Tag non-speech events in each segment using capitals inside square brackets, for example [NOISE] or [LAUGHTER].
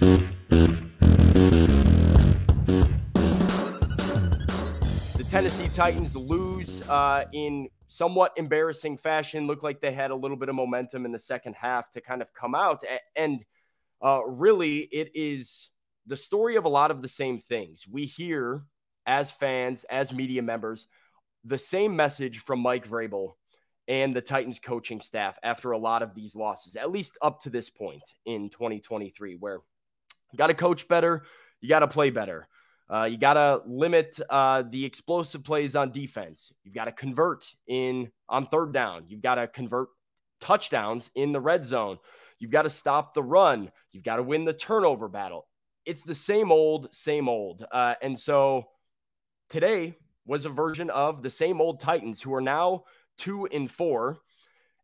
The Tennessee Titans lose uh, in somewhat embarrassing fashion. Looked like they had a little bit of momentum in the second half to kind of come out. And uh, really, it is the story of a lot of the same things. We hear as fans, as media members, the same message from Mike Vrabel and the Titans coaching staff after a lot of these losses, at least up to this point in 2023, where you got to coach better, you got to play better. Uh, you got to limit uh, the explosive plays on defense. You've got to convert in on third down. You've got to convert touchdowns in the red zone. You've got to stop the run. You've got to win the turnover battle. It's the same old, same old. Uh, and so today was a version of the same old Titans who are now two and four,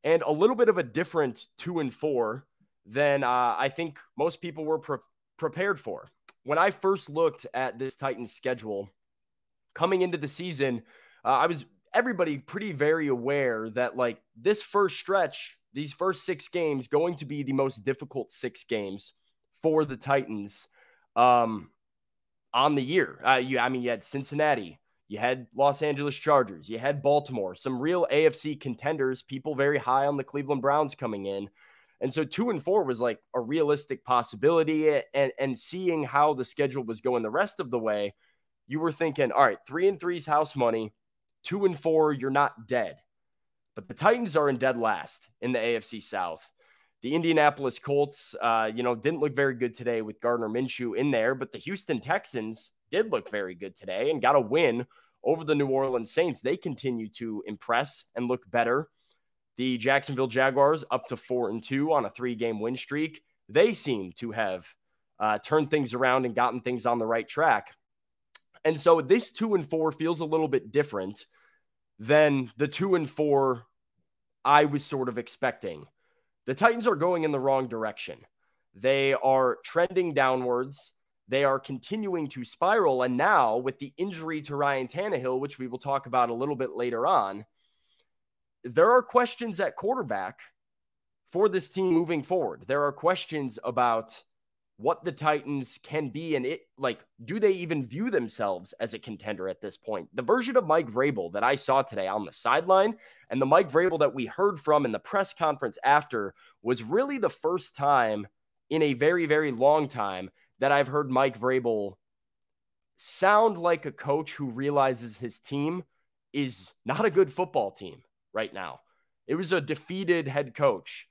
and a little bit of a different two and four than uh, I think most people were pre- prepared for when I first looked at this Titans schedule coming into the season, uh, I was everybody pretty very aware that like this first stretch, these first six games, going to be the most difficult six games for the Titans um, on the year. Uh, you, I mean, you had Cincinnati, you had Los Angeles Chargers, you had Baltimore, some real AFC contenders, people very high on the Cleveland Browns coming in. And so two and four was like a realistic possibility. And, and seeing how the schedule was going the rest of the way, you were thinking, all right, three and three's house money, two and four, you're not dead. But the Titans are in dead last in the AFC South. The Indianapolis Colts, uh, you know, didn't look very good today with Gardner Minshew in there, but the Houston Texans did look very good today and got a win over the New Orleans Saints. They continue to impress and look better the Jacksonville Jaguars up to four and two on a three game win streak. They seem to have uh, turned things around and gotten things on the right track. And so this two and four feels a little bit different than the two and four I was sort of expecting. The Titans are going in the wrong direction. They are trending downwards. They are continuing to spiral. And now, with the injury to Ryan Tannehill, which we will talk about a little bit later on, there are questions at quarterback for this team moving forward. There are questions about what the Titans can be and it like do they even view themselves as a contender at this point? The version of Mike Vrabel that I saw today on the sideline and the Mike Vrabel that we heard from in the press conference after was really the first time in a very very long time that I've heard Mike Vrabel sound like a coach who realizes his team is not a good football team right now. It was a defeated head coach.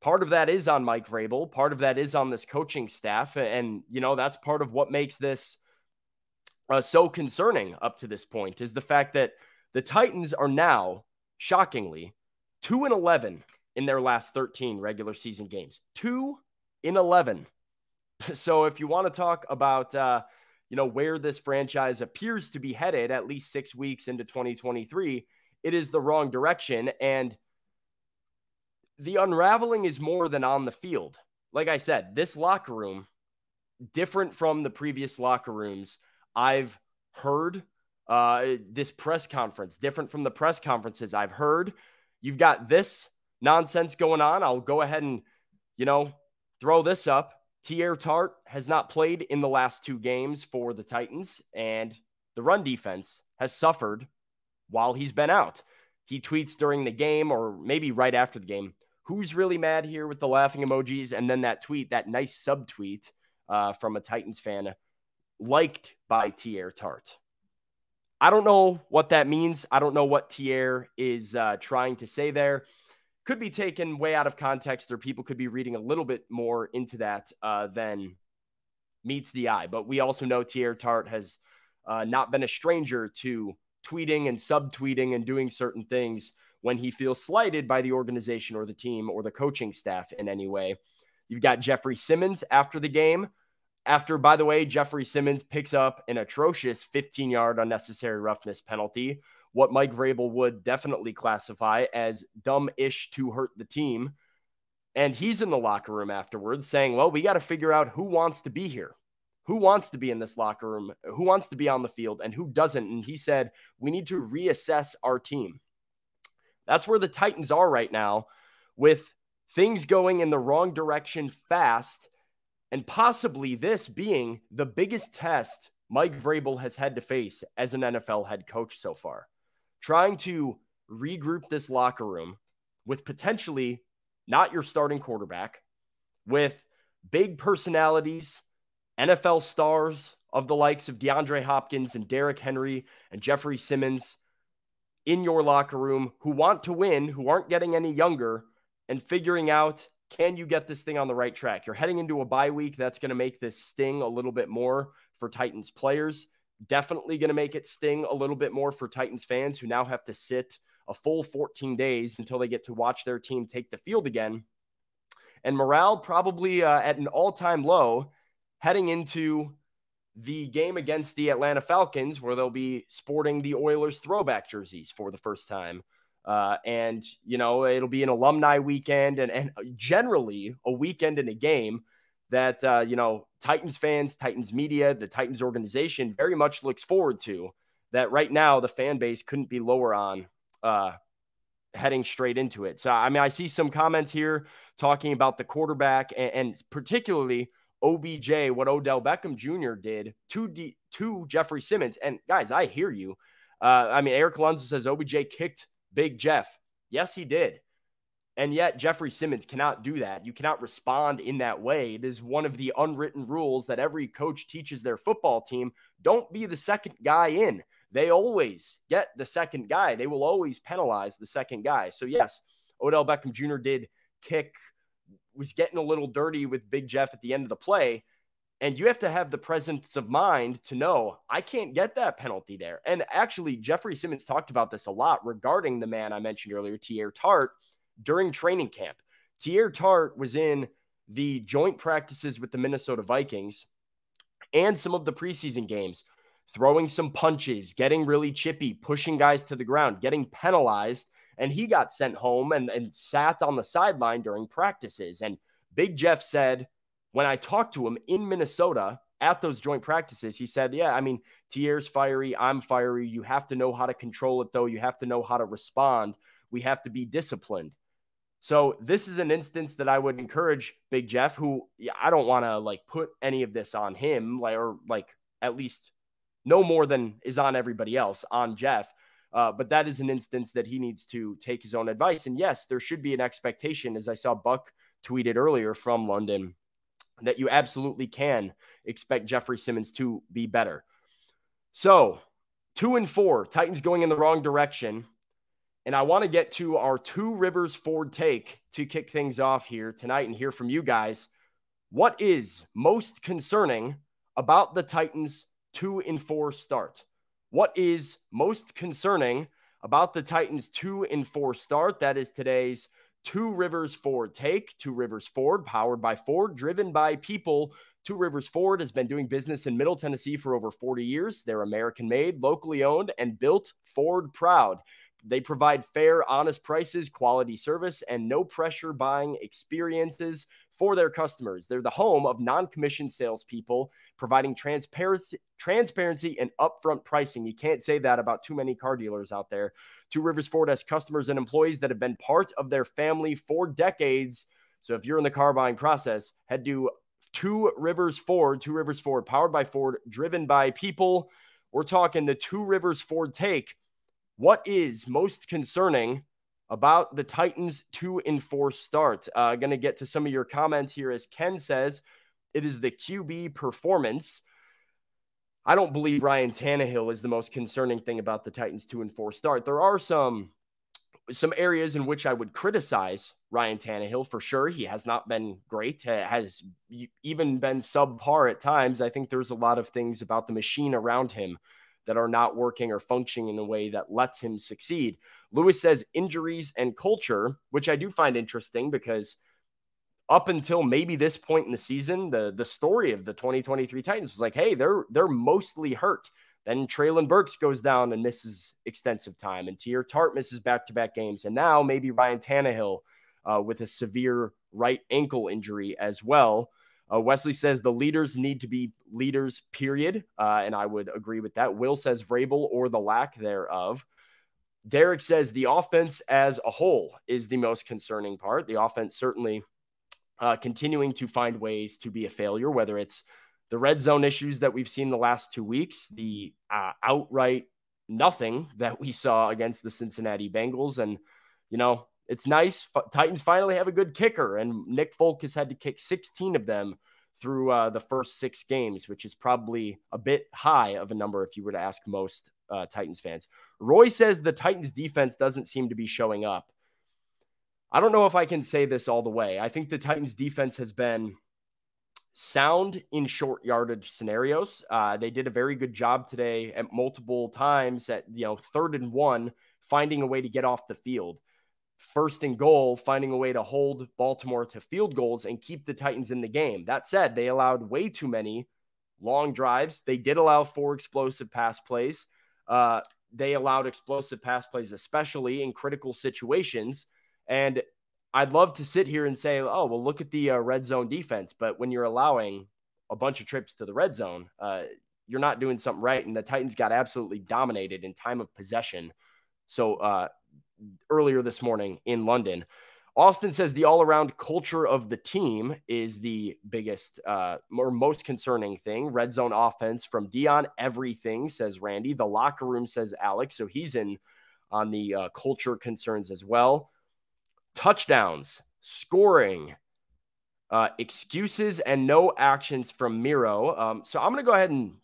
Part of that is on Mike Vrabel. Part of that is on this coaching staff. And, you know, that's part of what makes this uh, so concerning up to this point is the fact that the Titans are now, shockingly, 2 and 11 in their last 13 regular season games. 2 in 11. [LAUGHS] So if you want to talk about, uh, you know, where this franchise appears to be headed at least six weeks into 2023, it is the wrong direction. And the unraveling is more than on the field. Like I said, this locker room, different from the previous locker rooms I've heard. Uh, this press conference, different from the press conferences I've heard. You've got this nonsense going on. I'll go ahead and, you know, throw this up. Teair Tart has not played in the last two games for the Titans, and the run defense has suffered while he's been out. He tweets during the game or maybe right after the game, who's really mad here with the laughing emojis? And then that tweet, that nice subtweet uh, from a Titans fan, liked by Teair Tart. I don't know what that means. I don't know what Teair is uh, trying to say there. Could be taken way out of context, or people could be reading a little bit more into that uh, than meets the eye. But we also know Teair Tart has uh, not been a stranger to tweeting and subtweeting and doing certain things when he feels slighted by the organization or the team or the coaching staff in any way. You've got Jeffrey Simmons after the game. After, by the way, Jeffrey Simmons picks up an atrocious 15 yard unnecessary roughness penalty, what Mike Vrabel would definitely classify as dumb ish to hurt the team. And he's in the locker room afterwards saying, Well, we got to figure out who wants to be here. Who wants to be in this locker room? Who wants to be on the field and who doesn't? And he said, We need to reassess our team. That's where the Titans are right now with things going in the wrong direction fast and possibly this being the biggest test Mike Vrabel has had to face as an NFL head coach so far. Trying to regroup this locker room with potentially not your starting quarterback, with big personalities, NFL stars of the likes of DeAndre Hopkins and Derrick Henry and Jeffrey Simmons in your locker room who want to win, who aren't getting any younger, and figuring out can you get this thing on the right track? You're heading into a bye week. That's going to make this sting a little bit more for Titans players. Definitely going to make it sting a little bit more for Titans fans who now have to sit a full 14 days until they get to watch their team take the field again. And morale probably uh, at an all time low heading into the game against the Atlanta Falcons, where they'll be sporting the Oilers throwback jerseys for the first time. Uh, and, you know, it'll be an alumni weekend and, and generally a weekend in a game that, uh, you know, Titans fans, Titans media, the Titans organization very much looks forward to. That right now the fan base couldn't be lower on uh, heading straight into it. So, I mean, I see some comments here talking about the quarterback and, and particularly OBJ, what Odell Beckham Jr. did to, D, to Jeffrey Simmons. And guys, I hear you. Uh, I mean, Eric Alonso says OBJ kicked Big Jeff. Yes, he did. And yet, Jeffrey Simmons cannot do that. You cannot respond in that way. It is one of the unwritten rules that every coach teaches their football team. Don't be the second guy in. They always get the second guy. They will always penalize the second guy. So, yes, Odell Beckham Jr. did kick, was getting a little dirty with Big Jeff at the end of the play. And you have to have the presence of mind to know I can't get that penalty there. And actually, Jeffrey Simmons talked about this a lot regarding the man I mentioned earlier, Teair Tart, during training camp. Teair Tart was in the joint practices with the Minnesota Vikings and some of the preseason games, throwing some punches, getting really chippy, pushing guys to the ground, getting penalized. And he got sent home and, and sat on the sideline during practices. And Big Jeff said, when I talked to him in Minnesota at those joint practices, he said, Yeah, I mean, Teair's fiery. I'm fiery. You have to know how to control it, though. You have to know how to respond. We have to be disciplined. So this is an instance that I would encourage Big Jeff, who I don't want to like put any of this on him, like or like at least no more than is on everybody else on Jeff. Uh, but that is an instance that he needs to take his own advice. And yes, there should be an expectation, as I saw Buck tweeted earlier from London, that you absolutely can expect Jeffrey Simmons to be better. So, two and four, Titans going in the wrong direction. And I want to get to our two Rivers Ford take to kick things off here tonight and hear from you guys. What is most concerning about the Titans' two and four start? What is most concerning about the Titans' two and four start? That is today's Two Rivers Ford take. Two Rivers Ford, powered by Ford, driven by people. Two Rivers Ford has been doing business in Middle Tennessee for over 40 years. They're American made, locally owned, and built Ford proud. They provide fair, honest prices, quality service, and no pressure buying experiences for their customers. They're the home of non commissioned salespeople, providing transparency, transparency and upfront pricing. You can't say that about too many car dealers out there. Two Rivers Ford has customers and employees that have been part of their family for decades. So if you're in the car buying process, head to Two Rivers Ford, Two Rivers Ford, powered by Ford, driven by people. We're talking the Two Rivers Ford take what is most concerning about the Titans' two and four start? Uh, Going to get to some of your comments here as Ken says it is the QB performance. I don't believe Ryan Tannehill is the most concerning thing about the Titans' two and four start. There are some some areas in which I would criticize Ryan Tannehill for sure. He has not been great, has even been subpar at times. I think there's a lot of things about the machine around him that are not working or functioning in a way that lets him succeed. Lewis says injuries and culture, which I do find interesting because up until maybe this point in the season, the the story of the 2023 Titans was like, hey, they're they're mostly hurt. Then Treylon Burks goes down and misses extensive time, and Teair Tart misses back to back games, and now maybe Ryan Tannehill uh, with a severe right ankle injury as well. Uh, Wesley says the leaders need to be leaders, period. Uh, and I would agree with that. Will says Vrabel or the lack thereof. Derek says the offense as a whole is the most concerning part. The offense certainly uh, continuing to find ways to be a failure, whether it's the red zone issues that we've seen the last two weeks, the uh, outright nothing that we saw against the Cincinnati Bengals. And, you know, it's nice. F- Titans finally have a good kicker, and Nick Folk has had to kick 16 of them through uh, the first six games, which is probably a bit high of a number if you were to ask most uh, Titans fans. Roy says the Titans defense doesn't seem to be showing up. I don't know if I can say this all the way. I think the Titans defense has been sound in short yardage scenarios. Uh, they did a very good job today at multiple times at you know third and one, finding a way to get off the field first and goal, finding a way to hold Baltimore to field goals and keep the Titans in the game. That said, they allowed way too many long drives. They did allow four explosive pass plays. Uh, they allowed explosive pass plays, especially in critical situations. And I'd love to sit here and say, oh, well, look at the uh, red zone defense. But when you're allowing a bunch of trips to the red zone, uh, you're not doing something right. And the Titans got absolutely dominated in time of possession. So uh, earlier this morning in London. Austin says the all around culture of the team is the biggest uh, or most concerning thing. Red zone offense from Dion, everything, says Randy. The locker room, says Alex. So he's in on the uh, culture concerns as well. Touchdowns, scoring, uh, excuses, and no actions from Miro. Um, so I'm going to go ahead and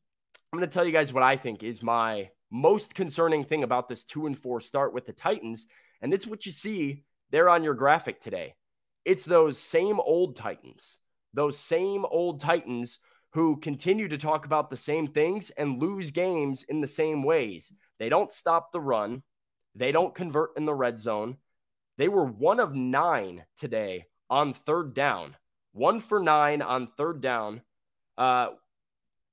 I'm going to tell you guys what I think is my most concerning thing about this two and four start with the Titans. And it's what you see there on your graphic today. It's those same old Titans, those same old Titans who continue to talk about the same things and lose games in the same ways. They don't stop the run, they don't convert in the red zone. They were one of nine today on third down, one for nine on third down. Uh,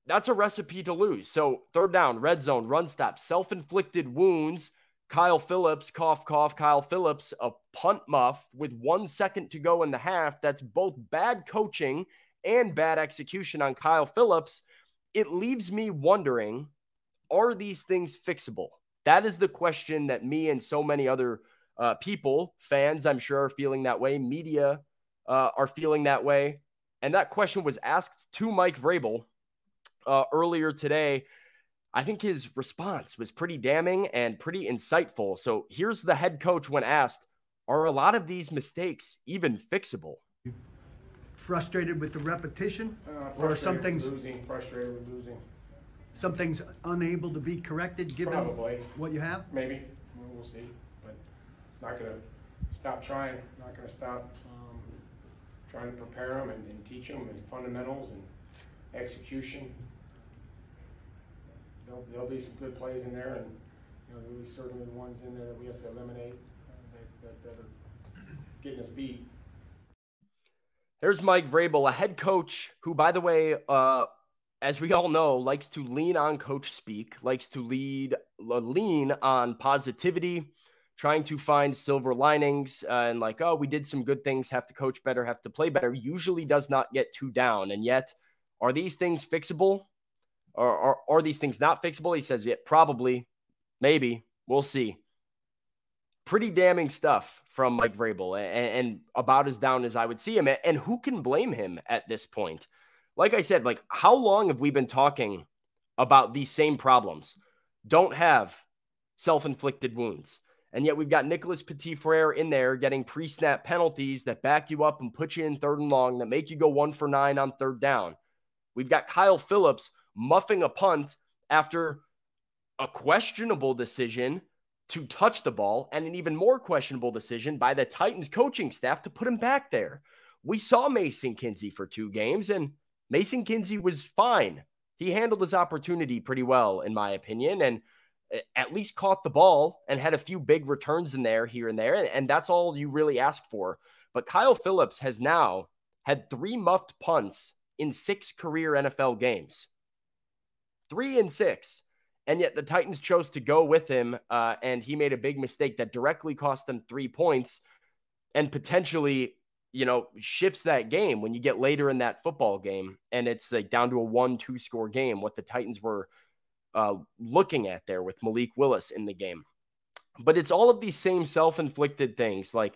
that's a recipe to lose. So, third down, red zone, run stop, self inflicted wounds. Kyle Phillips, cough, cough, Kyle Phillips, a punt muff with one second to go in the half. That's both bad coaching and bad execution on Kyle Phillips. It leaves me wondering are these things fixable? That is the question that me and so many other uh, people, fans, I'm sure, are feeling that way. Media uh, are feeling that way. And that question was asked to Mike Vrabel uh, earlier today. I think his response was pretty damning and pretty insightful. So here's the head coach when asked Are a lot of these mistakes even fixable? Frustrated with the repetition? Uh, or some things. Losing, frustrated with losing. Some things unable to be corrected given Probably. what you have? Maybe. We'll see. Not going to stop trying. Not going to stop um, trying to prepare them and, and teach them and fundamentals and execution there'll, there'll be some good plays in there, and you know there'll be certainly the ones in there that we have to eliminate uh, that, that, that are getting us beat. Here's Mike Vrabel, a head coach who, by the way, uh, as we all know, likes to lean on coach speak, likes to lead uh, lean on positivity, trying to find silver linings, uh, and like, oh, we did some good things, have to coach better, have to play better. Usually does not get too down, and yet, are these things fixable? Are, are, are these things not fixable? He says, yeah, probably, maybe. We'll see. Pretty damning stuff from Mike Vrabel and, and about as down as I would see him. And who can blame him at this point? Like I said, like how long have we been talking about these same problems? Don't have self-inflicted wounds. And yet we've got Nicholas Petit Frere in there getting pre-snap penalties that back you up and put you in third and long that make you go one for nine on third down. We've got Kyle Phillips muffing a punt after a questionable decision to touch the ball and an even more questionable decision by the Titans coaching staff to put him back there. We saw Mason Kinsey for two games, and Mason Kinsey was fine. He handled his opportunity pretty well, in my opinion, and at least caught the ball and had a few big returns in there, here and there. And, that's all you really ask for. But Kyle Phillips has now had three muffed punts in six career NFL games. Three and six. And yet the Titans chose to go with him, uh, and he made a big mistake that directly cost them three points and potentially, you know, shifts that game when you get later in that football game and it's like down to a one, two score game, what the Titans were uh, looking at there with Malik Willis in the game. But it's all of these same self inflicted things like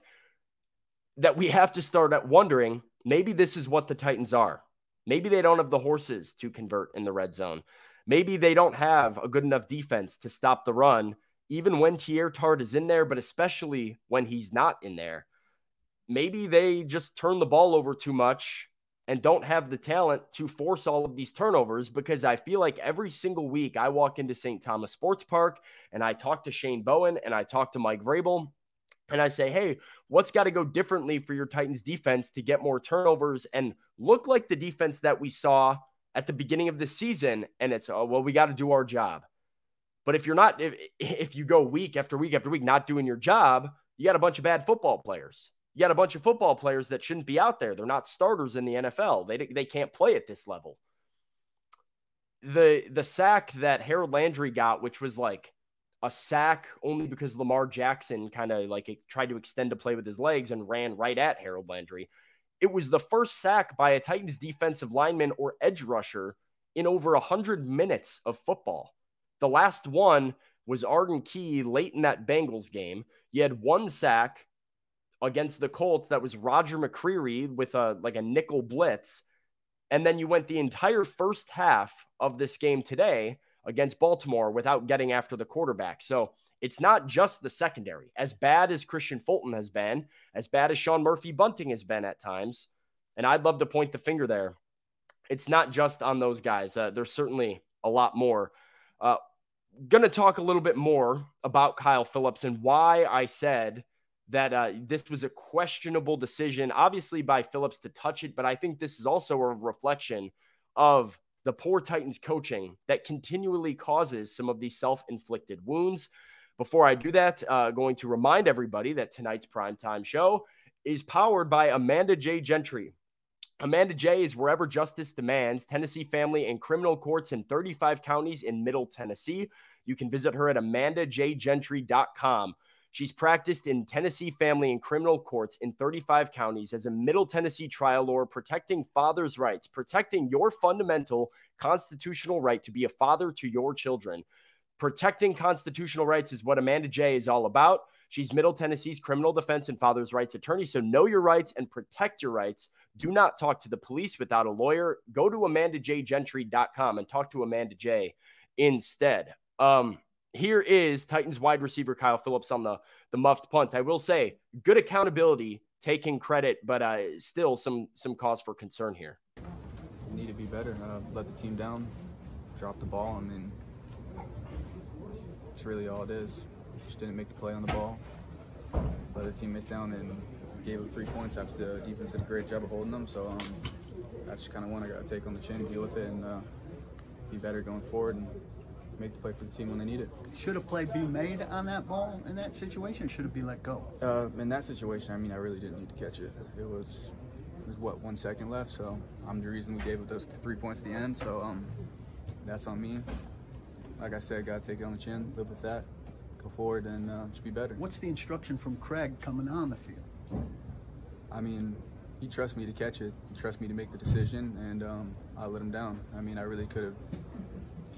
that we have to start at wondering maybe this is what the Titans are. Maybe they don't have the horses to convert in the red zone. Maybe they don't have a good enough defense to stop the run, even when Teair Tart is in there, but especially when he's not in there. Maybe they just turn the ball over too much and don't have the talent to force all of these turnovers because I feel like every single week I walk into St. Thomas Sports Park and I talk to Shane Bowen and I talk to Mike Vrabel and I say, hey, what's got to go differently for your Titans defense to get more turnovers and look like the defense that we saw at the beginning of the season and it's oh well we got to do our job but if you're not if, if you go week after week after week not doing your job you got a bunch of bad football players you got a bunch of football players that shouldn't be out there they're not starters in the NFL they they can't play at this level the the sack that Harold Landry got which was like a sack only because Lamar Jackson kind of like tried to extend a play with his legs and ran right at Harold Landry it was the first sack by a Titans defensive lineman or edge rusher in over 100 minutes of football. The last one was Arden Key late in that Bengals game. You had one sack against the Colts that was Roger McCreary with a like a nickel blitz. And then you went the entire first half of this game today against Baltimore without getting after the quarterback. So it's not just the secondary. As bad as Kristian Fulton has been, as bad as Sean Murphy Bunting has been at times, and I'd love to point the finger there. It's not just on those guys. Uh, there's certainly a lot more. Uh, going to talk a little bit more about Kyle Phillips and why I said that uh, this was a questionable decision, obviously by Phillips to touch it, but I think this is also a reflection of the poor Titans coaching that continually causes some of these self inflicted wounds. Before I do that, uh, going to remind everybody that tonight's primetime show is powered by Amanda J. Gentry. Amanda J is wherever justice demands, Tennessee family and criminal courts in 35 counties in Middle Tennessee. You can visit her at amandajgentry.com. She's practiced in Tennessee family and criminal courts in 35 counties as a Middle Tennessee trial lawyer, protecting fathers' rights, protecting your fundamental constitutional right to be a father to your children. Protecting constitutional rights is what Amanda J is all about. She's Middle Tennessee's criminal defense and father's rights attorney. So know your rights and protect your rights. Do not talk to the police without a lawyer. Go to amandajgentry.com and talk to Amanda J instead. Um, here is Titans wide receiver Kyle Phillips on the, the muffed punt. I will say good accountability, taking credit, but uh, still some some cause for concern here. need to be better. Uh, let the team down, drop the ball, and then that's really all it is. Just didn't make the play on the ball. Let the teammates down and gave up three points after the defense did a great job of holding them. So um, that's kind of one I got to take on the chin, deal with it, and uh, be better going forward and make the play for the team when they need it. Should a play be made on that ball in that situation? should it be let go? Uh, in that situation, I mean, I really didn't need to catch it. It was, it was what one second left, so I'm the reason we gave up those three points at the end. So um, that's on me like I said, got to take it on the chin, live with that, go forward, and uh, just be better. What's the instruction from Craig coming on the field? I mean, he trusts me to catch it. He trusts me to make the decision, and um, I let him down. I mean, I really could have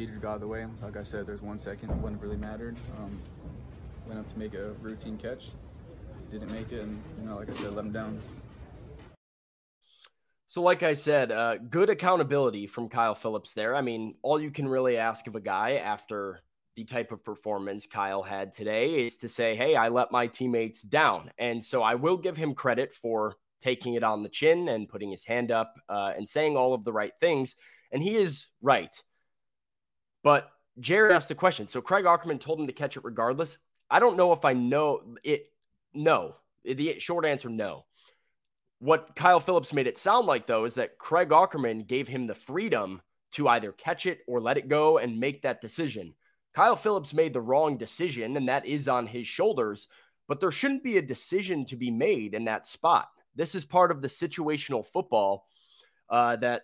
petered got the way. Like I said, there's one second, it wouldn't really mattered. Um, went up to make a routine catch, didn't make it, and you know, like I said, let him down. So, like I said, uh, good accountability from Kyle Phillips there. I mean, all you can really ask of a guy after the type of performance Kyle had today is to say, hey, I let my teammates down. And so I will give him credit for taking it on the chin and putting his hand up uh, and saying all of the right things. And he is right. But Jared asked the question. So Craig Aukerman told him to catch it regardless. I don't know if I know it. No. The short answer, no. What Kyle Phillips made it sound like, though, is that Craig Aukerman gave him the freedom to either catch it or let it go and make that decision. Kyle Phillips made the wrong decision, and that is on his shoulders, but there shouldn't be a decision to be made in that spot. this is part of the situational football uh, that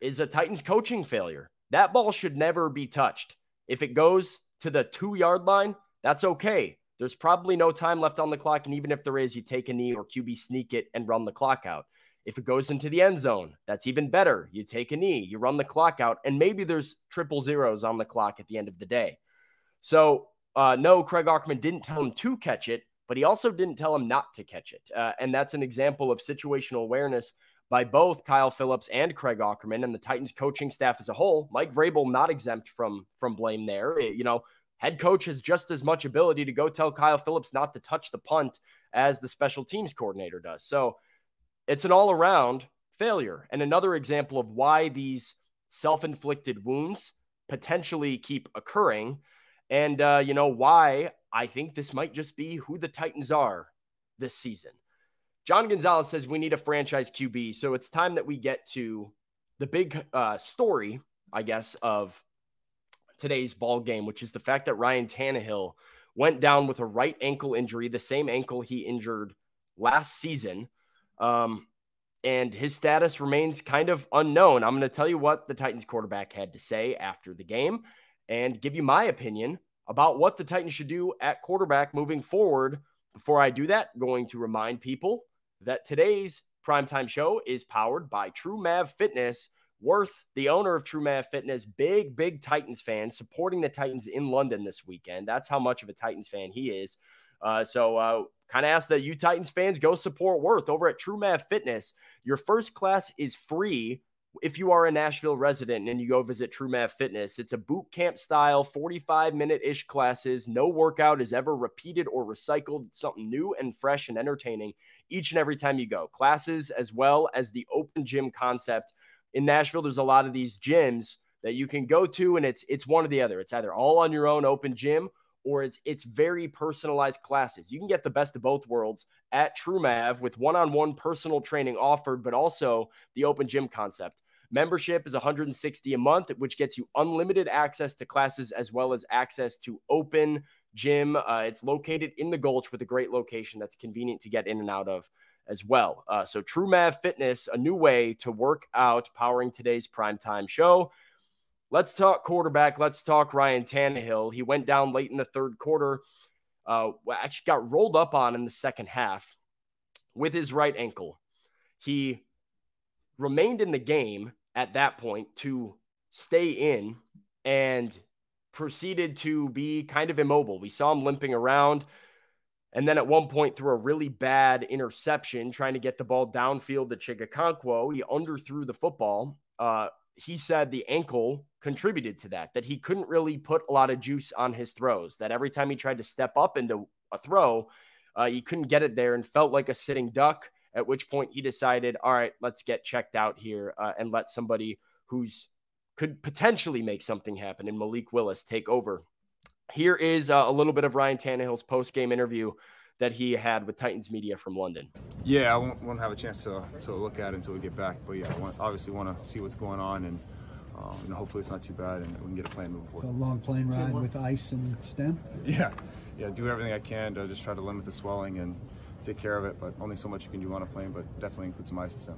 is a Titans coaching failure. That ball should never be touched. If it goes to the two yard line, that's okay. There's probably no time left on the clock. And even if there is, you take a knee or QB sneak it and run the clock out. If it goes into the end zone, that's even better. You take a knee, you run the clock out, and maybe there's triple zeros on the clock at the end of the day. So, uh, no, Craig Aukerman didn't tell him to catch it, but he also didn't tell him not to catch it. Uh, and that's an example of situational awareness by both Kyle Phillips and Craig Aukerman and the Titans coaching staff as a whole. Mike Vrabel not exempt from from blame there. You know, head coach has just as much ability to go tell Kyle Phillips not to touch the punt as the special teams coordinator does. So it's an all around failure and another example of why these self inflicted wounds potentially keep occurring. And, uh, you know, why I think this might just be who the Titans are this season. John Gonzalez says we need a franchise QB. So it's time that we get to the big uh, story, I guess, of today's ball game, which is the fact that Ryan Tannehill went down with a right ankle injury, the same ankle he injured last season. Um, and his status remains kind of unknown. I'm going to tell you what the Titans quarterback had to say after the game and give you my opinion about what the Titans should do at quarterback moving forward. Before I do that, going to remind people that today's primetime show is powered by True Mav Fitness. Worth, the owner of True Mav Fitness, big, big Titans fan, supporting the Titans in London this weekend. That's how much of a Titans fan he is. Uh, so, uh, kind of ask that you Titans fans go support Worth over at True Mav Fitness. Your first class is free if you are a Nashville resident and you go visit True Mav Fitness, it's a boot camp style, 45 minute ish classes. No workout is ever repeated or recycled. It's something new and fresh and entertaining each and every time you go. Classes as well as the open gym concept. In Nashville, there's a lot of these gyms that you can go to, and it's it's one or the other. It's either all on your own open gym or it's it's very personalized classes. You can get the best of both worlds at TrueMav with one-on-one personal training offered, but also the open gym concept. Membership is 160 a month, which gets you unlimited access to classes as well as access to open gym. Uh, it's located in the Gulch with a great location that's convenient to get in and out of as well. Uh, so TrueMav Fitness, a new way to work out, powering today's primetime show. Let's talk quarterback. Let's talk Ryan Tannehill. He went down late in the third quarter. Uh, actually got rolled up on in the second half with his right ankle. He remained in the game at that point to stay in and proceeded to be kind of immobile. We saw him limping around. And then at one point, through a really bad interception trying to get the ball downfield to Chig He underthrew the football. Uh, he said the ankle contributed to that, that he couldn't really put a lot of juice on his throws, that every time he tried to step up into a throw, uh, he couldn't get it there and felt like a sitting duck. At which point he decided, all right, let's get checked out here uh, and let somebody who's could potentially make something happen and Malik Willis take over. Here is uh, a little bit of Ryan Tannehill's post game interview that he had with Titans media from London. Yeah, I won't, won't have a chance to, to look at it until we get back. But yeah, I want, obviously want to see what's going on and. Um, you know, hopefully it's not too bad and we can get a plane moving forward. So a long plane ride with ice and stim? Yeah, yeah, do everything I can to just try to limit the swelling and take care of it. But only so much you can do on a plane, but definitely include some ice and stuff.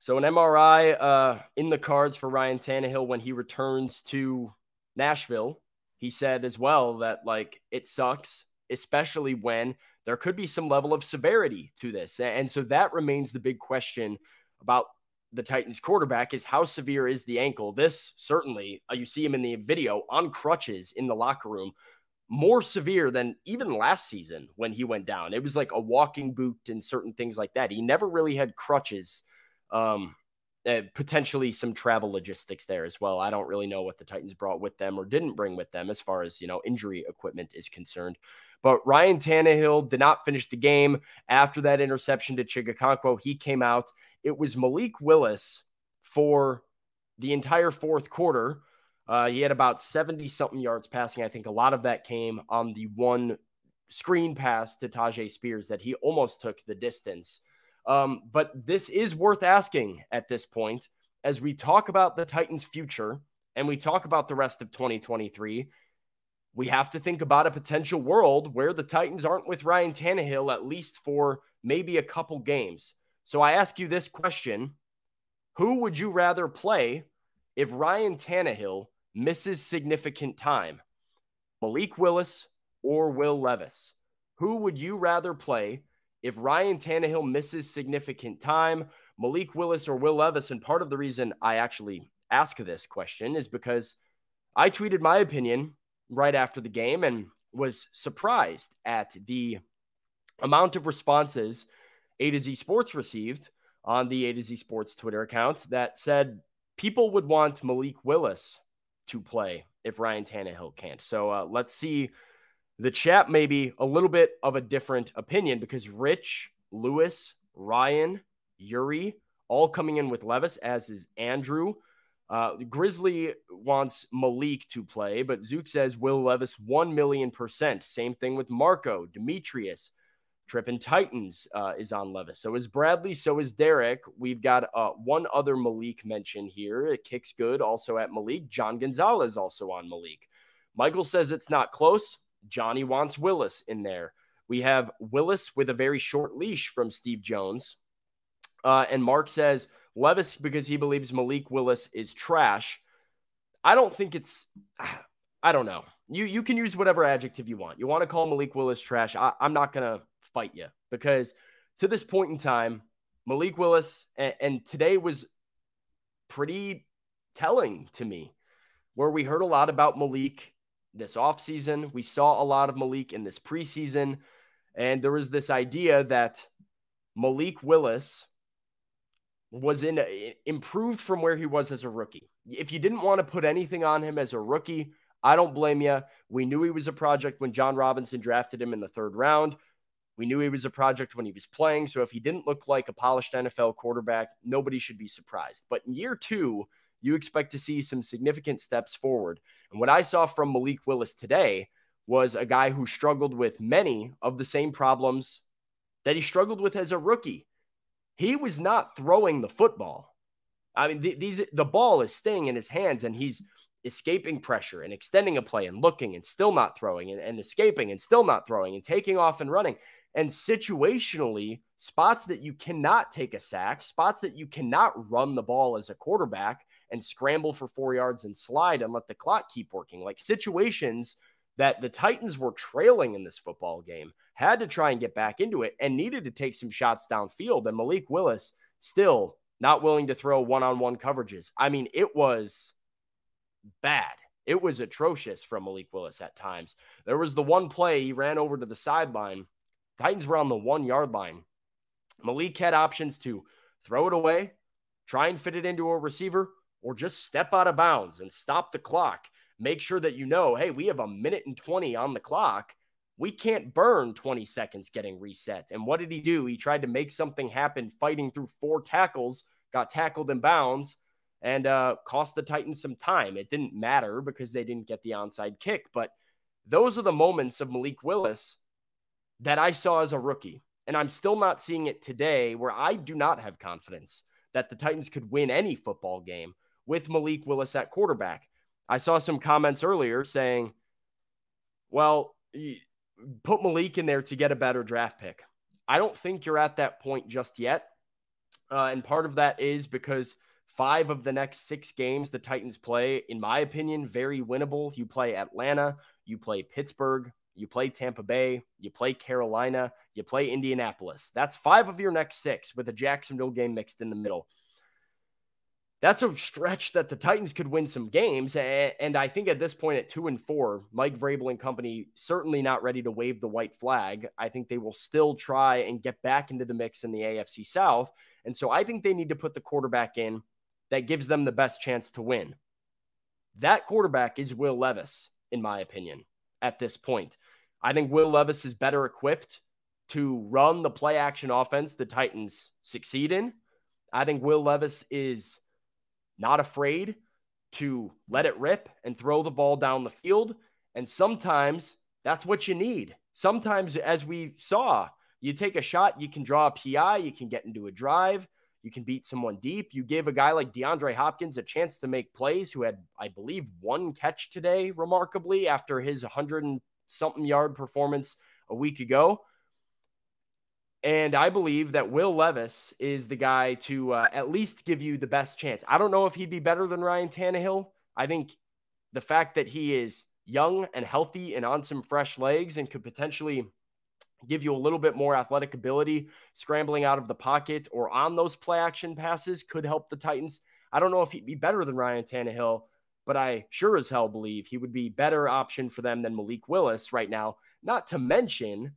So an MRI uh, in the cards for Ryan Tannehill when he returns to Nashville. He said as well that like it sucks, especially when there could be some level of severity to this, and so that remains the big question about the Titans quarterback is how severe is the ankle? This certainly, uh, you see him in the video on crutches in the locker room more severe than even last season when he went down. It was like a walking boot and certain things like that. He never really had crutches. Um, uh, potentially some travel logistics there as well. I don't really know what the Titans brought with them or didn't bring with them as far as, you know, injury equipment is concerned. But Ryan Tannehill did not finish the game after that interception to Chig He came out. It was Malik Willis for the entire fourth quarter uh, he had about 70 something yards passing. I think a lot of that came on the one screen pass to Tyjae Spears that he almost took the distance. Um, but this is worth asking at this point as we talk about the Titans' future and we talk about the rest of 2023. We have to think about a potential world where the Titans aren't with Ryan Tannehill, at least for maybe a couple games. So I ask you this question Who would you rather play if Ryan Tannehill misses significant time? Malik Willis or Will Levis? Who would you rather play if Ryan Tannehill misses significant time? Malik Willis or Will Levis? And part of the reason I actually ask this question is because I tweeted my opinion right after the game and was surprised at the amount of responses A to Z Sports received on the A to Z Sports Twitter account that said people would want Malik Willis to play if Ryan Tannehill can't. So uh, let's see the chat maybe a little bit of a different opinion because Rich, Lewis, Ryan, Yuri, all coming in with Levis, as is Andrew. Uh, Grizzly wants Malik to play, but Zook says Will Levis 1 million percent. Same thing with Marco, Demetrius, Trippin Titans uh, is on Levis. So is Bradley. So is Derek. We've got uh, one other Malik mention here. It kicks good also at Malik. John Gonzalez also on Malik. Michael says it's not close. Johnny wants Willis in there. We have Willis with a very short leash from Steve Jones. Uh, and Mark says Levis because he believes Malik Willis is trash. I don't think it's. [SIGHS] I don't know. You you can use whatever adjective you want. You want to call Malik Willis trash. I, I'm not gonna fight you because to this point in time, Malik Willis, and, and today was pretty telling to me, where we heard a lot about Malik this offseason. We saw a lot of Malik in this preseason. And there was this idea that Malik Willis was in improved from where he was as a rookie. If you didn't want to put anything on him as a rookie, I don't blame you. We knew he was a project when Jon Robinson drafted him in the third round. We knew he was a project when he was playing. So if he didn't look like a polished NFL quarterback, nobody should be surprised. But in year two, you expect to see some significant steps forward. And what I saw from Malik Willis today was a guy who struggled with many of the same problems that he struggled with as a rookie. He was not throwing the football. I mean, th- these the ball is staying in his hands and he's escaping pressure and extending a play and looking and still not throwing and, and escaping and still not throwing and taking off and running. And situationally, spots that you cannot take a sack, spots that you cannot run the ball as a quarterback and scramble for four yards and slide and let the clock keep working. Like situations that the Titans were trailing in this football game, had to try and get back into it and needed to take some shots downfield. And Malik Willis still not willing to throw one on one coverages. I mean, it was bad. It was atrocious from Malik Willis at times. There was the one play he ran over to the sideline. Titans were on the one yard line. Malik had options to throw it away, try and fit it into a receiver, or just step out of bounds and stop the clock. Make sure that you know, hey, we have a minute and 20 on the clock. We can't burn 20 seconds getting reset. And what did he do? He tried to make something happen fighting through four tackles, got tackled in bounds, and uh, cost the Titans some time. It didn't matter because they didn't get the onside kick. But those are the moments of Malik Willis that I saw as a rookie. And I'm still not seeing it today where I do not have confidence that the Titans could win any football game with Malik Willis at quarterback. I saw some comments earlier saying, well, put Malik in there to get a better draft pick. I don't think you're at that point just yet. Uh, and part of that is because five of the next six games the Titans play, in my opinion, very winnable. You play Atlanta, you play Pittsburgh, you play Tampa Bay, you play Carolina, you play Indianapolis. That's five of your next six with a Jacksonville game mixed in the middle that's a stretch that the Titans could win some games. And I think at this point, at two and four, Mike Vrabel and company certainly not ready to wave the white flag. I think they will still try and get back into the mix in the AFC South. And so I think they need to put the quarterback in that gives them the best chance to win. That quarterback is Will Levis, in my opinion, at this point. I think Will Levis is better equipped to run the play action offense the Titans succeed in. I think Will Levis is not afraid to let it rip and throw the ball down the field. And sometimes that's what you need. Sometimes, as we saw, you take a shot, you can draw a PI, you can get into a drive, you can beat someone deep. You give a guy like DeAndre Hopkins a chance to make plays, who had, I believe, one catch today, remarkably, after his 100 and something yard performance a week ago. And I believe that Will Levis is the guy to uh, at least give you the best chance. I don't know if he'd be better than Ryan Tannehill. I think the fact that he is young and healthy and on some fresh legs and could potentially give you a little bit more athletic ability scrambling out of the pocket or on those play action passes could help the Titans. I don't know if he'd be better than Ryan Tannehill, but I sure as hell believe he would be better option for them than Malik Willis right now. Not to mention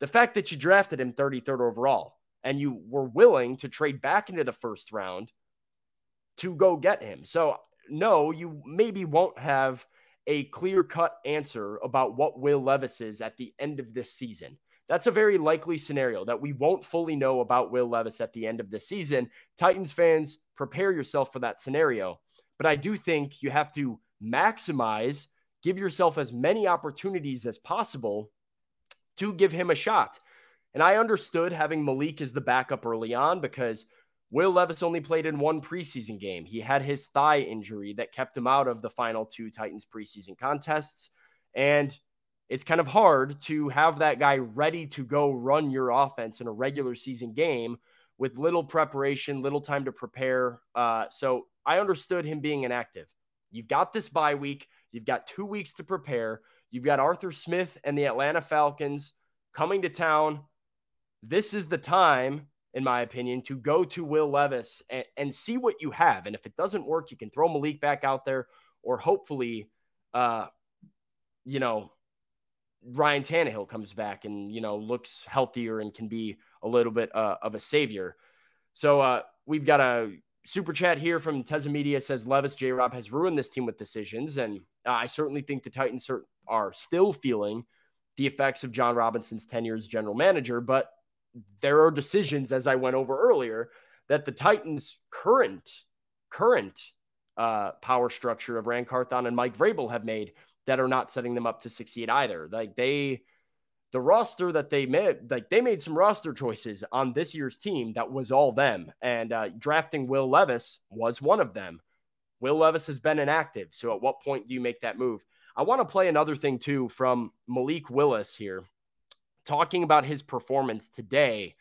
the fact that you drafted him 33rd overall and you were willing to trade back into the first round to go get him. So, no, you maybe won't have a clear cut answer about what Will Levis is at the end of this season. That's a very likely scenario that we won't fully know about Will Levis at the end of the season. Titans fans, prepare yourself for that scenario. But I do think you have to maximize, give yourself as many opportunities as possible to give him a shot. And I understood having Malik as the backup early on because Will Levis only played in one preseason game. He had his thigh injury that kept him out of the final two Titans preseason contests. And it's kind of hard to have that guy ready to go run your offense in a regular season game with little preparation, little time to prepare. Uh, so I understood him being inactive. You've got this bye week, you've got two weeks to prepare. You've got Arthur Smith and the Atlanta Falcons coming to town. This is the time, in my opinion, to go to Will Levis and, and see what you have. And if it doesn't work, you can throw Malik back out there, or hopefully, uh, you know, Ryan Tannehill comes back and you know looks healthier and can be a little bit uh, of a savior. So uh, we've got a super chat here from Teza Media says Levis J Rob has ruined this team with decisions, and I certainly think the Titans are, are still feeling the effects of Jon Robinson's tenure as general manager. But there are decisions, as I went over earlier, that the Titans' current current uh, power structure of Ran Carthon and Mike Vrabel have made that are not setting them up to succeed either. Like they, the roster that they made, like they made some roster choices on this year's team that was all them. And uh, drafting Will Levis was one of them. Will Levis has been inactive. So at what point do you make that move? I want to play another thing too from Malik Willis here, talking about his performance today.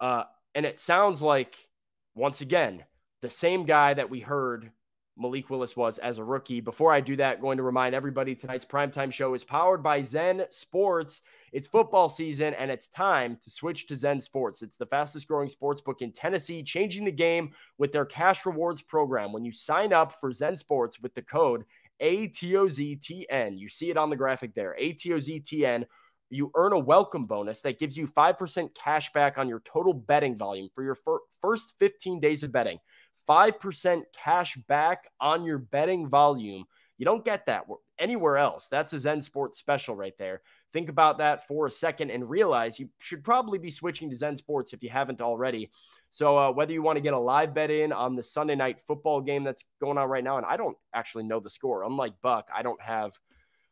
Uh, and it sounds like, once again, the same guy that we heard Malik Willis was as a rookie. Before I do that, going to remind everybody tonight's primetime show is powered by Zen Sports. It's football season and it's time to switch to Zen Sports. It's the fastest growing sports book in Tennessee, changing the game with their cash rewards program. When you sign up for Zen Sports with the code ATOZTN, you see it on the graphic there, ATOZTN, you earn a welcome bonus that gives you 5% cash back on your total betting volume for your fir- first 15 days of betting. 5% cash back on your betting volume. You don't get that anywhere else. That's a Zen Sports special right there. Think about that for a second and realize you should probably be switching to Zen Sports if you haven't already. So, uh, whether you want to get a live bet in on the Sunday night football game that's going on right now, and I don't actually know the score. Unlike Buck, I don't have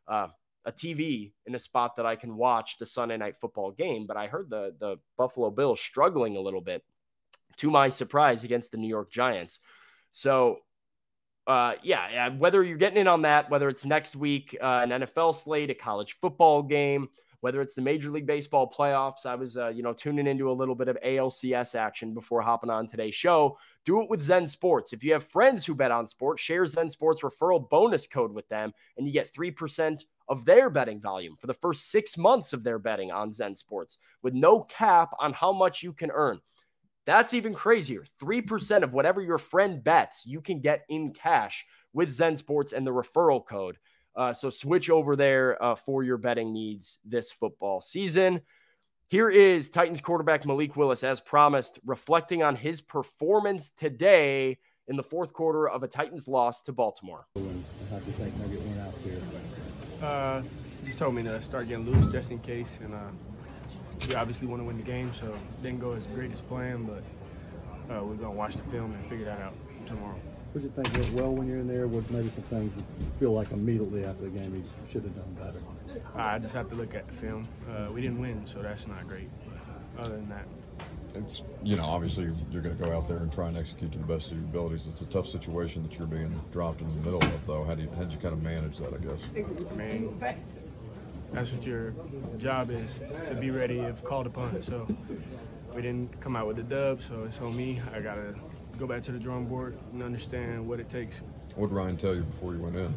uh, a TV in a spot that I can watch the Sunday night football game, but I heard the the Buffalo Bills struggling a little bit to my surprise, against the New York Giants. So, uh, yeah, whether you're getting in on that, whether it's next week, uh, an NFL slate, a college football game, whether it's the Major League Baseball playoffs, I was, uh, you know, tuning into a little bit of ALCS action before hopping on today's show. Do it with Zen Sports. If you have friends who bet on sports, share Zen Sports referral bonus code with them, and you get 3% of their betting volume for the first six months of their betting on Zen Sports with no cap on how much you can earn. That's even crazier. 3% of whatever your friend bets, you can get in cash with Zen Sports and the referral code. Uh, so switch over there uh, for your betting needs this football season. Here is Titans quarterback Malik Willis, as promised, reflecting on his performance today in the fourth quarter of a Titans loss to Baltimore. How do you think maybe it went out there? Uh, just told me to start getting loose just in case, and uh, we obviously want to win the game, so didn't go as great as planned, but uh, we're gonna watch the film and figure that out tomorrow. What did you think went well when you're in there? What maybe some things you feel like immediately after the game you should have done better? I just have to look at the film. Uh, we didn't win, so that's not great. But other than that, it's you know obviously you're, you're going to go out there and try and execute to the best of your abilities. It's a tough situation that you're being dropped in the middle of, though. How do you how did you kind of manage that? I guess. I mean, that's what your job is to be ready if called upon. So we didn't come out with the dub, so it's on me. I gotta go back to the drawing board and understand what it takes. What did Ryan tell you before you went in?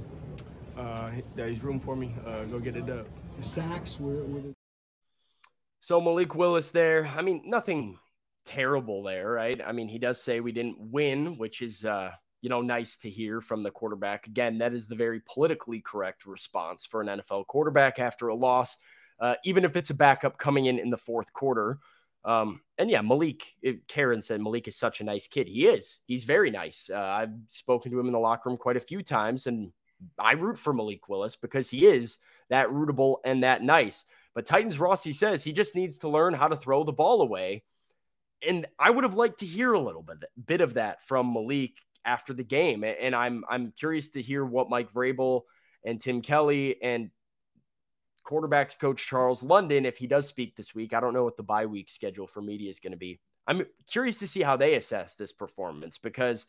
Uh, that he's room for me. Uh, go get it dub. Sacks were, were the- So Malik Willis there. I mean, nothing terrible there, right? I mean, he does say we didn't win, which is uh, you know, nice to hear from the quarterback. Again, that is the very politically correct response for an NFL quarterback after a loss, uh, even if it's a backup coming in in the fourth quarter. Um, and yeah, Malik, it, Karen said Malik is such a nice kid. He is. He's very nice. Uh, I've spoken to him in the locker room quite a few times, and I root for Malik Willis because he is that rootable and that nice. But Titans Rossi says he just needs to learn how to throw the ball away. And I would have liked to hear a little bit, bit of that from Malik after the game. And I'm I'm curious to hear what Mike Vrabel and Tim Kelly and quarterbacks coach Charles London, if he does speak this week. I don't know what the bye week schedule for media is going to be. I'm curious to see how they assess this performance because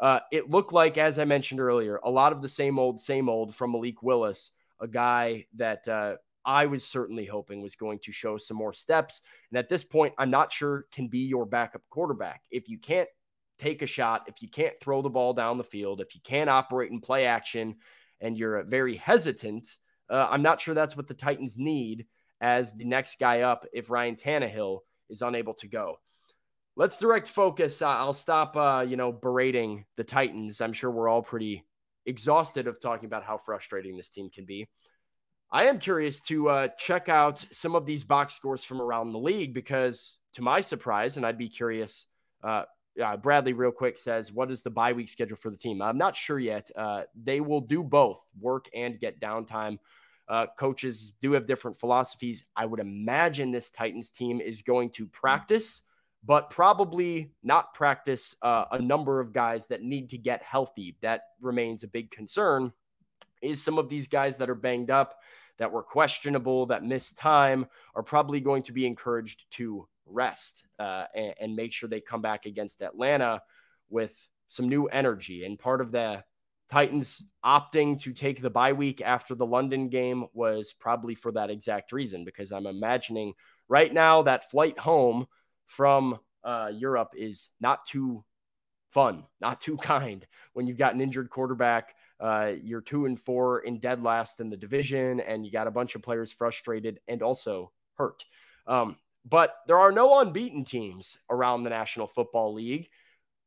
uh, it looked like, as I mentioned earlier, a lot of the same old, same old from Malik Willis, a guy that uh, I was certainly hoping was going to show some more steps. And at this point, I'm not sure can be your backup quarterback. If you can't take a shot, if you can't throw the ball down the field, if you can't operate in play action, and you're very hesitant, uh, I'm not sure that's what the Titans need as the next guy up if Ryan Tannehill is unable to go. Let's direct focus. I'll stop, uh, you know, berating the Titans. I'm sure we're all pretty exhausted of talking about how frustrating this team can be. I am curious to uh, check out some of these box scores from around the league because, to my surprise, and I'd be curious uh, uh, Bradley, real quick, says, What is the bye week schedule for the team? I'm not sure yet. Uh, they will do both work and get downtime. Uh, coaches do have different philosophies. I would imagine this Titans team is going to practice, but probably not practice uh, a number of guys that need to get healthy. That remains a big concern. Is some of these guys that are banged up, that were questionable, that missed time, are probably going to be encouraged to rest uh, and, and make sure they come back against Atlanta with some new energy. And part of the Titans opting to take the bye week after the London game was probably for that exact reason, because I'm imagining right now that flight home from uh, Europe is not too fun, not too [LAUGHS] kind when you've got an injured quarterback. Uh, you're two and four in dead last in the division, and you got a bunch of players frustrated and also hurt. Um, but there are no unbeaten teams around the National Football League.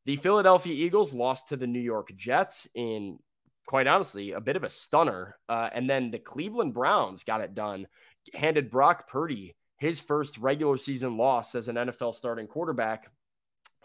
The Philadelphia Eagles lost to the New York Jets in, quite honestly, a bit of a stunner. Uh, and then the Cleveland Browns got it done, handed Brock Purdy his first regular season loss as an NFL starting quarterback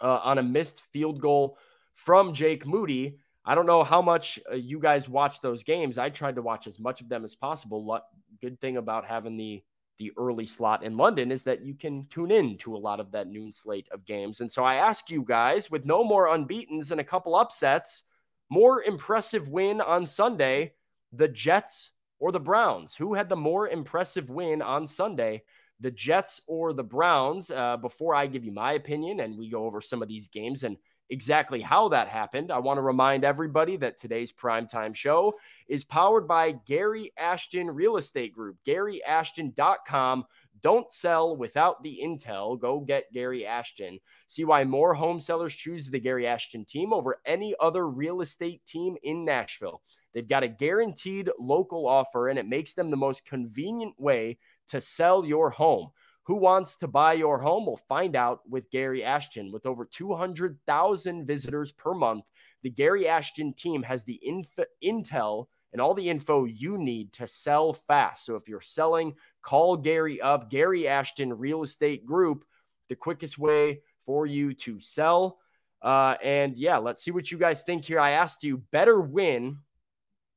uh, on a missed field goal from Jake Moody. I don't know how much uh, you guys watch those games. I tried to watch as much of them as possible. Good thing about having the the early slot in London is that you can tune in to a lot of that noon slate of games. And so I ask you guys, with no more unbeatens and a couple upsets, more impressive win on Sunday, the Jets or the Browns? Who had the more impressive win on Sunday? The Jets or the Browns? Uh, before I give you my opinion and we go over some of these games and exactly how that happened, I want to remind everybody that today's primetime show is powered by Gary Ashton Real Estate Group, GaryAshton.com. Don't sell without the intel. Go get Gary Ashton. See why more home sellers choose the Gary Ashton team over any other real estate team in Nashville. They've got a guaranteed local offer, and it makes them the most convenient way to sell your home. Who wants to buy your home? We'll find out with Gary Ashton. With over 200,000 visitors per month, the Gary Ashton team has the inf- intel and all the info you need to sell fast. So if you're selling, call Gary up, Gary Ashton Real Estate Group, the quickest way for you to sell. Uh, and yeah, let's see what you guys think here. I asked you better win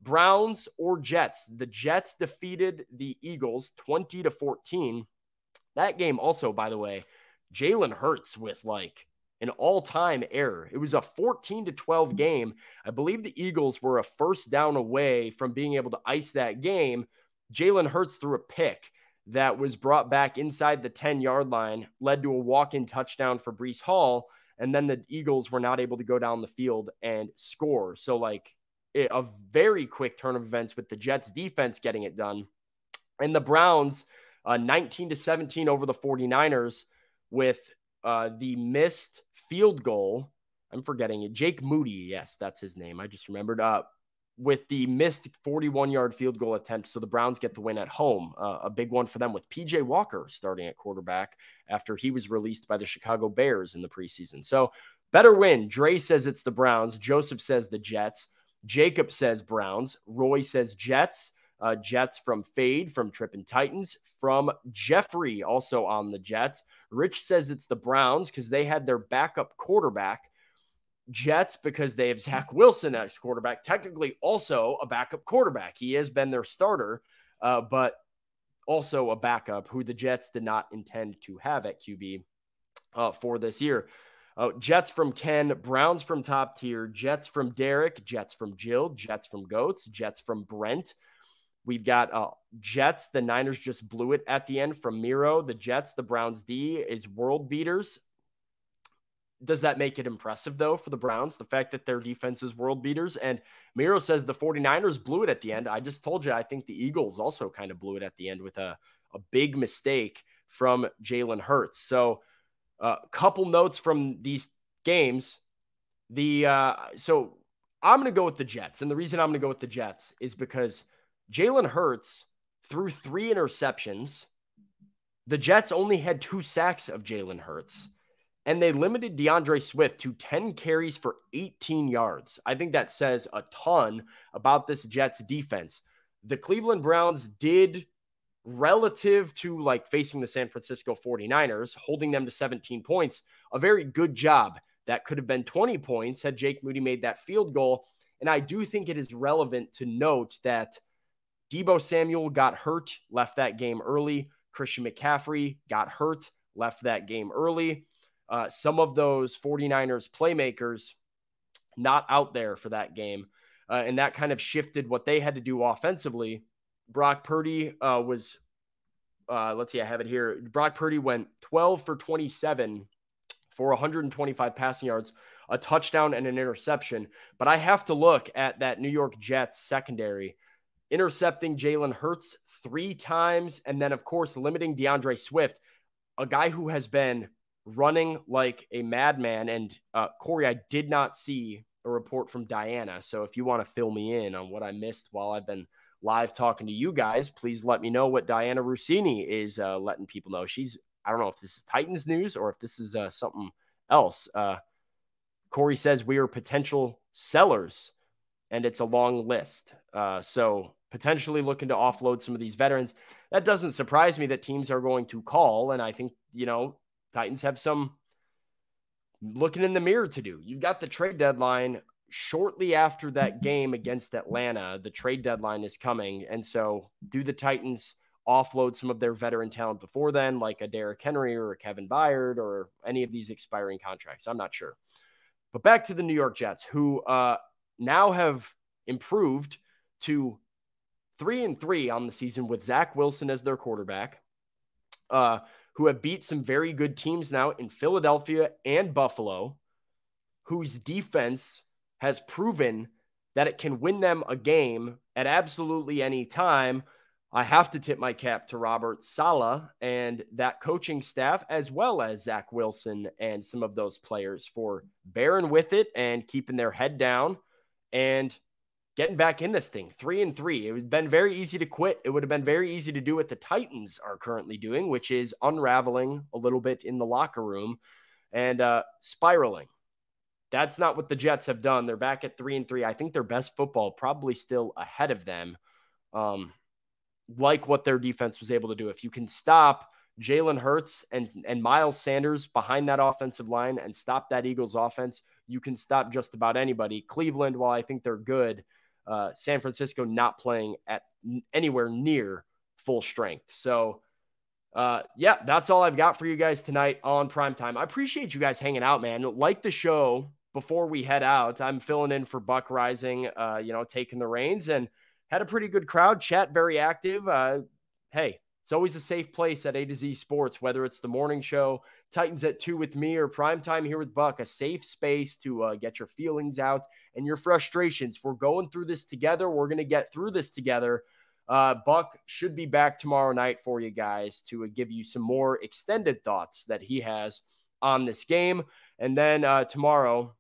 Browns or Jets. The Jets defeated the Eagles 20 to 14. That game also, by the way, Jalen Hurts with like an all-time error. It was a 14 to 12 game. I believe the Eagles were a first down away from being able to ice that game. Jalen Hurts threw a pick that was brought back inside the 10-yard line, led to a walk-in touchdown for Breece Hall, and then the Eagles were not able to go down the field and score. So like a very quick turn of events with the Jets defense getting it done. And the Browns, uh, 19 to 17 over the 49ers with uh, the missed field goal. I'm forgetting it. Jake Moody. Yes, that's his name. I just remembered. Uh, with the missed 41 yard field goal attempt. So the Browns get the win at home. Uh, a big one for them with PJ Walker starting at quarterback after he was released by the Chicago Bears in the preseason. So better win. Dre says it's the Browns. Joseph says the Jets. Jacob says Browns. Roy says Jets. Uh, Jets from Fade, from Trippin' Titans, from Jeffrey, also on the Jets. Rich says it's the Browns because they had their backup quarterback. Jets because they have Zach Wilson as quarterback, technically also a backup quarterback. He has been their starter, uh, but also a backup who the Jets did not intend to have at QB uh, for this year. Uh, Jets from Ken, Browns from top tier, Jets from Derek, Jets from Jill, Jets from Goats, Jets from Brent, We've got uh, Jets. The Niners just blew it at the end from Miro. The Jets, the Browns D is world beaters. Does that make it impressive, though, for the Browns? The fact that their defense is world beaters. And Miro says the 49ers blew it at the end. I just told you, I think the Eagles also kind of blew it at the end with a, a big mistake from Jalen Hurts. So, a uh, couple notes from these games. The uh, so I'm going to go with the Jets, and the reason I'm going to go with the Jets is because Jalen Hurts threw three interceptions. The Jets only had two sacks of Jalen Hurts, and they limited D'Andre Swift to 10 carries for 18 yards. I think that says a ton about this Jets defense. The Cleveland Browns did, relative to like facing the San Francisco 49ers, holding them to 17 points, a very good job. That could have been 20 points had Jake Moody made that field goal. And I do think it is relevant to note that Deebo Samuel got hurt, left that game early. Christian McCaffrey got hurt, left that game early. Uh, some of those 49ers playmakers not out there for that game. Uh, and that kind of shifted what they had to do offensively. Brock Purdy uh, was, uh, let's see, I have it here. Brock Purdy went 12 for 27 for 125 passing yards, a touchdown, and an interception. But I have to look at that New York Jets secondary intercepting Jalen Hurts three times, and then, of course, limiting D'Andre Swift, a guy who has been running like a madman. And uh, Corey, I did not see a report from Dianna. So if you want to fill me in on what I missed while I've been live talking to you guys, please let me know what Dianna Russini is uh, letting people know. She's, I don't know if this is Titans news or if this is uh, something else. Uh, Corey says we are potential sellers, and it's a long list. Uh, so potentially looking to offload some of these veterans. That doesn't surprise me that teams are going to call. And I think, you know, Titans have some looking in the mirror to do. You've got the trade deadline shortly after that game against Atlanta. The trade deadline is coming. And so, do the Titans offload some of their veteran talent before then, like a Derrick Henry or a Kevin Byard or any of these expiring contracts? I'm not sure. But back to the New York Jets, who uh, now have improved to three and three on the season with Zach Wilson as their quarterback, uh, who have beat some very good teams now in Philadelphia and Buffalo, whose defense has proven that it can win them a game at absolutely any time. I have to tip my cap to Robert Saleh and that coaching staff, as well as Zach Wilson and some of those players for bearing with it and keeping their head down and getting back in this thing. Three and three. It would have been very easy to quit. It would have been very easy to do what the Titans are currently doing, which is unraveling a little bit in the locker room and uh, spiraling. That's not what the Jets have done. They're back at three and three. I think their best football probably still ahead of them. Um, like what their defense was able to do. If you can stop Jalen Hurts and and Miles Sanders behind that offensive line and stop that Eagles offense, you can stop just about anybody. Cleveland, while I think they're good, uh, San Francisco not playing at anywhere near full strength. So, uh, yeah, that's all I've got for you guys tonight on prime time. I appreciate you guys hanging out, man. Like the show before we head out. I'm filling in for Buck Reising, uh, you know, taking the reins and had a pretty good crowd. Chat very active. Uh, hey, it's always a safe place at A to Z Sports, whether it's the morning show, Titans at two with me, or prime time here with Buck, a safe space to uh, get your feelings out and your frustrations. We're going through this together. We're going to get through this together. Uh, Buck should be back tomorrow night for you guys to uh, give you some more extended thoughts that he has on this game. And then uh, tomorrow,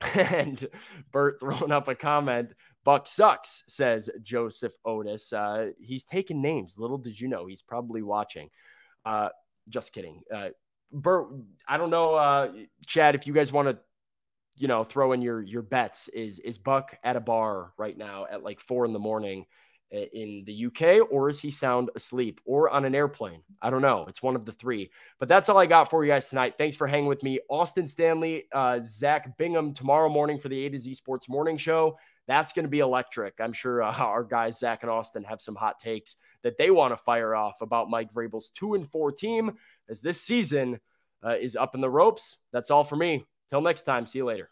[LAUGHS] and Bert throwing up a comment. Buck sucks, says Joseph Otis. Uh, he's taking names. Little did you know, he's probably watching. Uh, just kidding. Uh, Bert, I don't know, uh, Chad, if you guys want to, you know, throw in your your bets. Is is Buck at a bar right now at like four in the morning? in the UK, or is he sound asleep or on an airplane? I don't know. It's one of the three. But that's all I got for you guys tonight. Thanks for hanging with me. Austin Stanley, uh, Zach Bingham tomorrow morning for the A to Z Sports Morning Show. That's going to be electric. I'm sure uh, [LAUGHS] our guys, Zach and Austin, have some hot takes that they want to fire off about Mike Vrabel's two and four team as this season uh, is up in the ropes. That's all for me. Till next time. See you later.